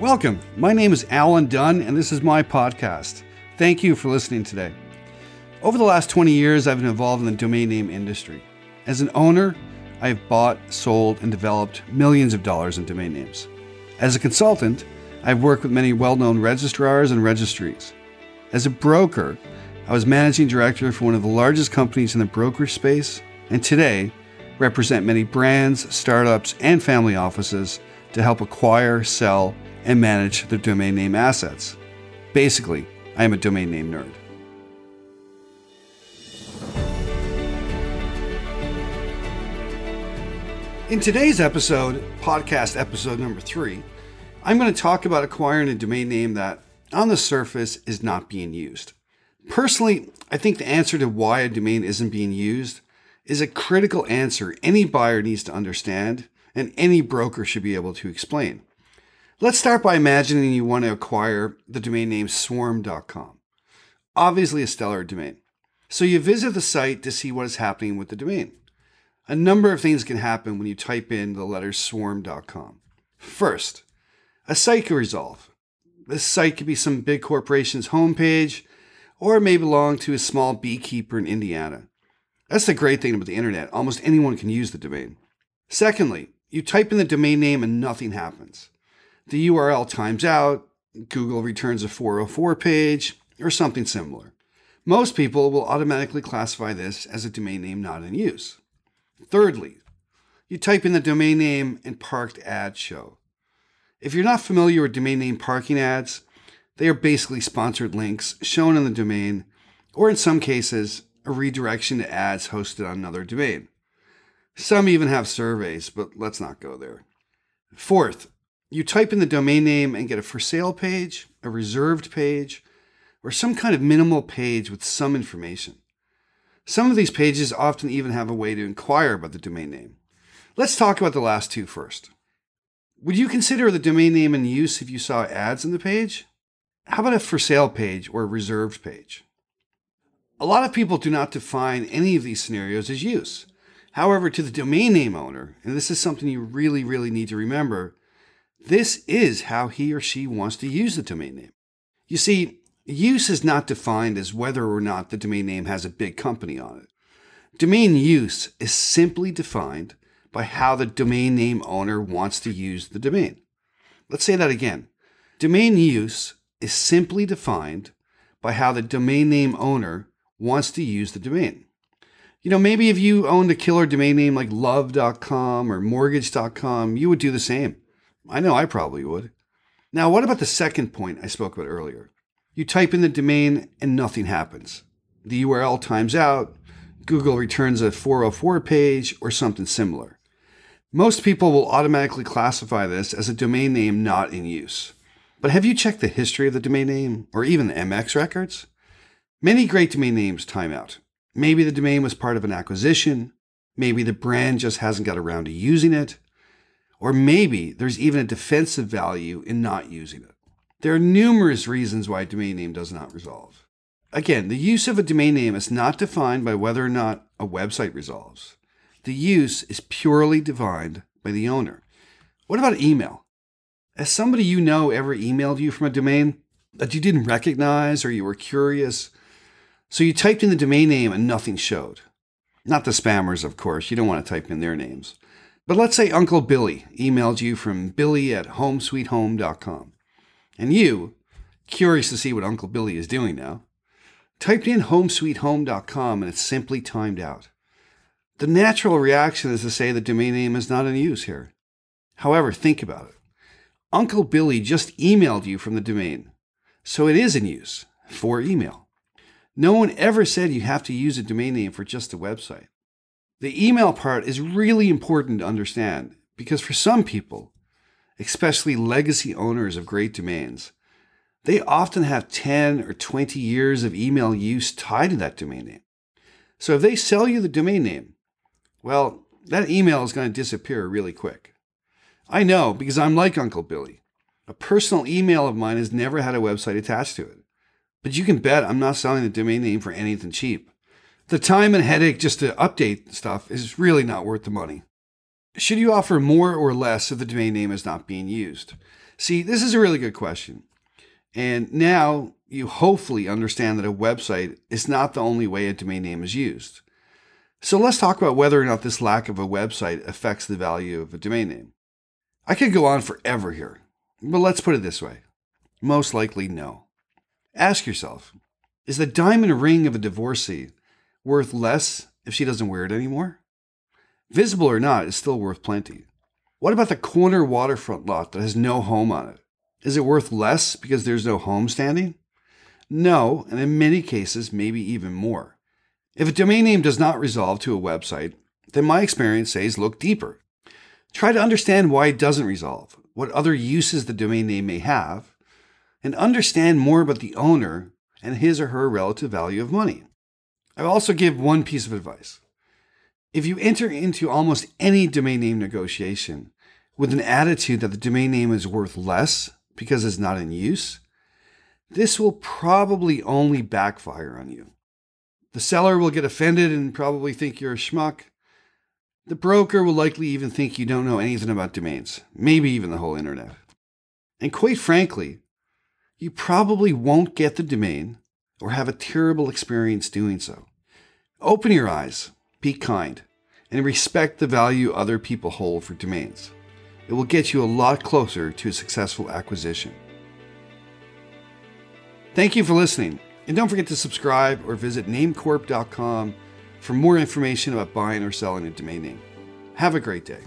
Welcome. My name is Alan Dunn, and this is my podcast. Thank you for listening today. Over the last 20 years, I've been involved in the domain name industry. As an owner, I have bought, sold, and developed millions of dollars in domain names. As a consultant, I've worked with many well known registrars and registries. As a broker, I was managing director for one of the largest companies in the brokerage space, and today represent many brands, startups, and family offices to help acquire, sell, and manage their domain name assets. Basically, I am a domain name nerd. In today's episode, podcast episode number three, I'm going to talk about acquiring a domain name that, on the surface, is not being used. Personally, I think the answer to why a domain isn't being used is a critical answer any buyer needs to understand and any broker should be able to explain. Let's start by imagining you want to acquire the domain name swarm.com. Obviously, a stellar domain. So you visit the site to see what is happening with the domain. A number of things can happen when you type in the letters swarm.com. First, a site could resolve. This site could be some big corporation's homepage, or it may belong to a small beekeeper in Indiana. That's the great thing about the internet. Almost anyone can use the domain. Secondly, you type in the domain name and nothing happens. The URL times out, Google returns a 404 page, or something similar. Most people will automatically classify this as a domain name not in use. Thirdly, you type in the domain name and parked ads show. If you're not familiar with domain name parking ads, they are basically sponsored links shown in the domain, or in some cases, a redirection to ads hosted on another domain. Some even have surveys, but let's not go there. Fourth, you type in the domain name and get a for sale page, a reserved page, or some kind of minimal page with some information. Some of these pages often even have a way to inquire about the domain name. Let's talk about the last two first. Would you consider the domain name in use if you saw ads on the page? How about a for sale page or a reserved page? A lot of people do not define any of these scenarios as use. However, to the domain name owner, and this is something you really, really need to remember, this is how he or she wants to use the domain name. You see, Use is not defined as whether or not the domain name has a big company on it. Domain use is simply defined by how the domain name owner wants to use the domain. Let's say that again. Domain use is simply defined by how the domain name owner wants to use the domain. You know, maybe if you owned a killer domain name like love.com or mortgage.com, you would do the same. I know I probably would. Now, what about the second point I spoke about earlier? You type in the domain and nothing happens. The URL times out, Google returns a 404 page or something similar. Most people will automatically classify this as a domain name not in use. But have you checked the history of the domain name or even the MX records? Many great domain names time out. Maybe the domain was part of an acquisition, maybe the brand just hasn't got around to using it, or maybe there's even a defensive value in not using it. There are numerous reasons why a domain name does not resolve. Again, the use of a domain name is not defined by whether or not a website resolves. The use is purely defined by the owner. What about email? Has somebody you know ever emailed you from a domain that you didn't recognize or you were curious? So you typed in the domain name and nothing showed. Not the spammers, of course. You don't want to type in their names. But let's say Uncle Billy emailed you from billy at homesweethome.com. And you, curious to see what Uncle Billy is doing now, typed in homesweethome.com and it's simply timed out. The natural reaction is to say the domain name is not in use here. However, think about it. Uncle Billy just emailed you from the domain, so it is in use for email. No one ever said you have to use a domain name for just a website. The email part is really important to understand because for some people, especially legacy owners of great domains, they often have 10 or 20 years of email use tied to that domain name. So if they sell you the domain name, well, that email is going to disappear really quick. I know because I'm like Uncle Billy. A personal email of mine has never had a website attached to it. But you can bet I'm not selling the domain name for anything cheap. The time and headache just to update stuff is really not worth the money. Should you offer more or less if the domain name is not being used? See, this is a really good question. And now you hopefully understand that a website is not the only way a domain name is used. So let's talk about whether or not this lack of a website affects the value of a domain name. I could go on forever here, but let's put it this way most likely, no. Ask yourself is the diamond ring of a divorcee worth less if she doesn't wear it anymore? Visible or not, it's still worth plenty. What about the corner waterfront lot that has no home on it? Is it worth less because there's no home standing? No, and in many cases, maybe even more. If a domain name does not resolve to a website, then my experience says look deeper. Try to understand why it doesn't resolve, what other uses the domain name may have, and understand more about the owner and his or her relative value of money. I will also give one piece of advice. If you enter into almost any domain name negotiation with an attitude that the domain name is worth less because it's not in use, this will probably only backfire on you. The seller will get offended and probably think you're a schmuck. The broker will likely even think you don't know anything about domains, maybe even the whole internet. And quite frankly, you probably won't get the domain or have a terrible experience doing so. Open your eyes, be kind, and respect the value other people hold for domains. It will get you a lot closer to a successful acquisition. Thank you for listening, and don't forget to subscribe or visit namecorp.com for more information about buying or selling a domain name. Have a great day.